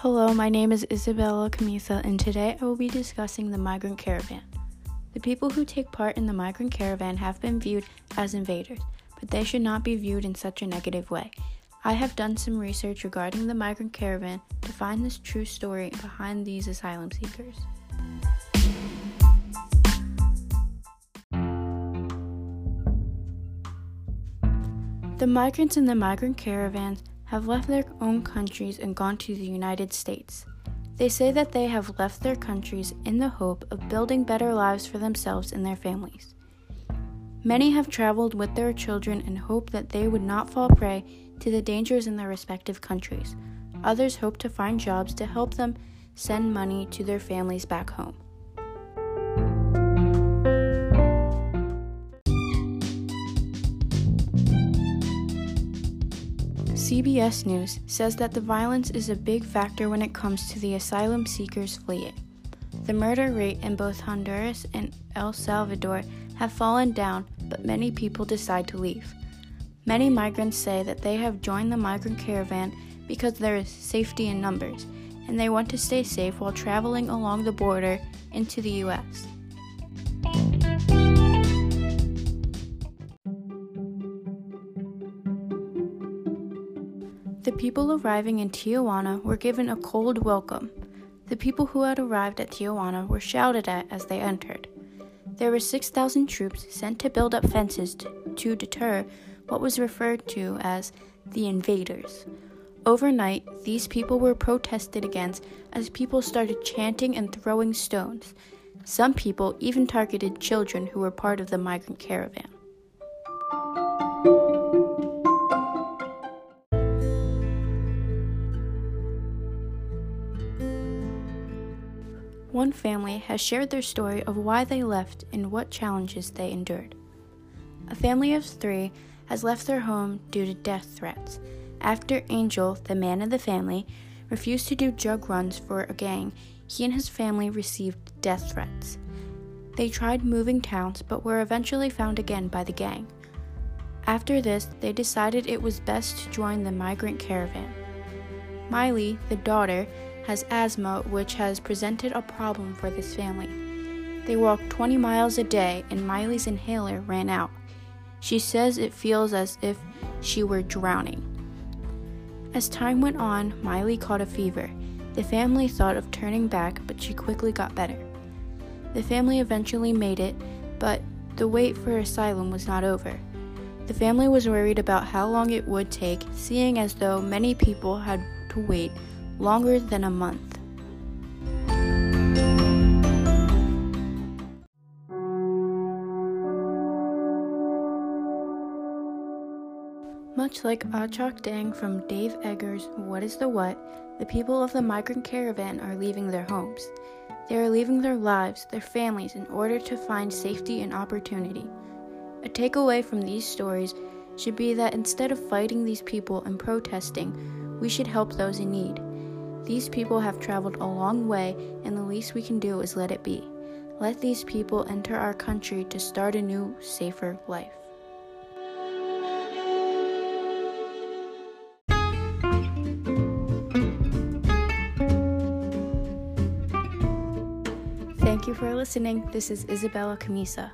Hello, my name is Isabella Camisa, and today I will be discussing the migrant caravan. The people who take part in the migrant caravan have been viewed as invaders, but they should not be viewed in such a negative way. I have done some research regarding the migrant caravan to find this true story behind these asylum seekers. The migrants in the migrant caravans have left their own countries and gone to the United States. They say that they have left their countries in the hope of building better lives for themselves and their families. Many have traveled with their children in hope that they would not fall prey to the dangers in their respective countries. Others hope to find jobs to help them send money to their families back home. CBS News says that the violence is a big factor when it comes to the asylum seekers fleeing. The murder rate in both Honduras and El Salvador have fallen down, but many people decide to leave. Many migrants say that they have joined the migrant caravan because there is safety in numbers, and they want to stay safe while traveling along the border into the U.S. The people arriving in Tijuana were given a cold welcome. The people who had arrived at Tijuana were shouted at as they entered. There were 6,000 troops sent to build up fences to, to deter what was referred to as the invaders. Overnight, these people were protested against as people started chanting and throwing stones. Some people even targeted children who were part of the migrant caravan. One family has shared their story of why they left and what challenges they endured. A family of three has left their home due to death threats. After Angel, the man of the family, refused to do drug runs for a gang, he and his family received death threats. They tried moving towns but were eventually found again by the gang. After this, they decided it was best to join the migrant caravan. Miley, the daughter, has asthma, which has presented a problem for this family. They walk 20 miles a day, and Miley's inhaler ran out. She says it feels as if she were drowning. As time went on, Miley caught a fever. The family thought of turning back, but she quickly got better. The family eventually made it, but the wait for asylum was not over. The family was worried about how long it would take, seeing as though many people had to wait longer than a month. Much like Achak Deng from Dave Eggers' What is the What, the people of the migrant caravan are leaving their homes. They are leaving their lives, their families, in order to find safety and opportunity. A takeaway from these stories should be that instead of fighting these people and protesting, we should help those in need. These people have traveled a long way, and the least we can do is let it be. Let these people enter our country to start a new, safer life. Thank you for listening. This is Isabella Camisa.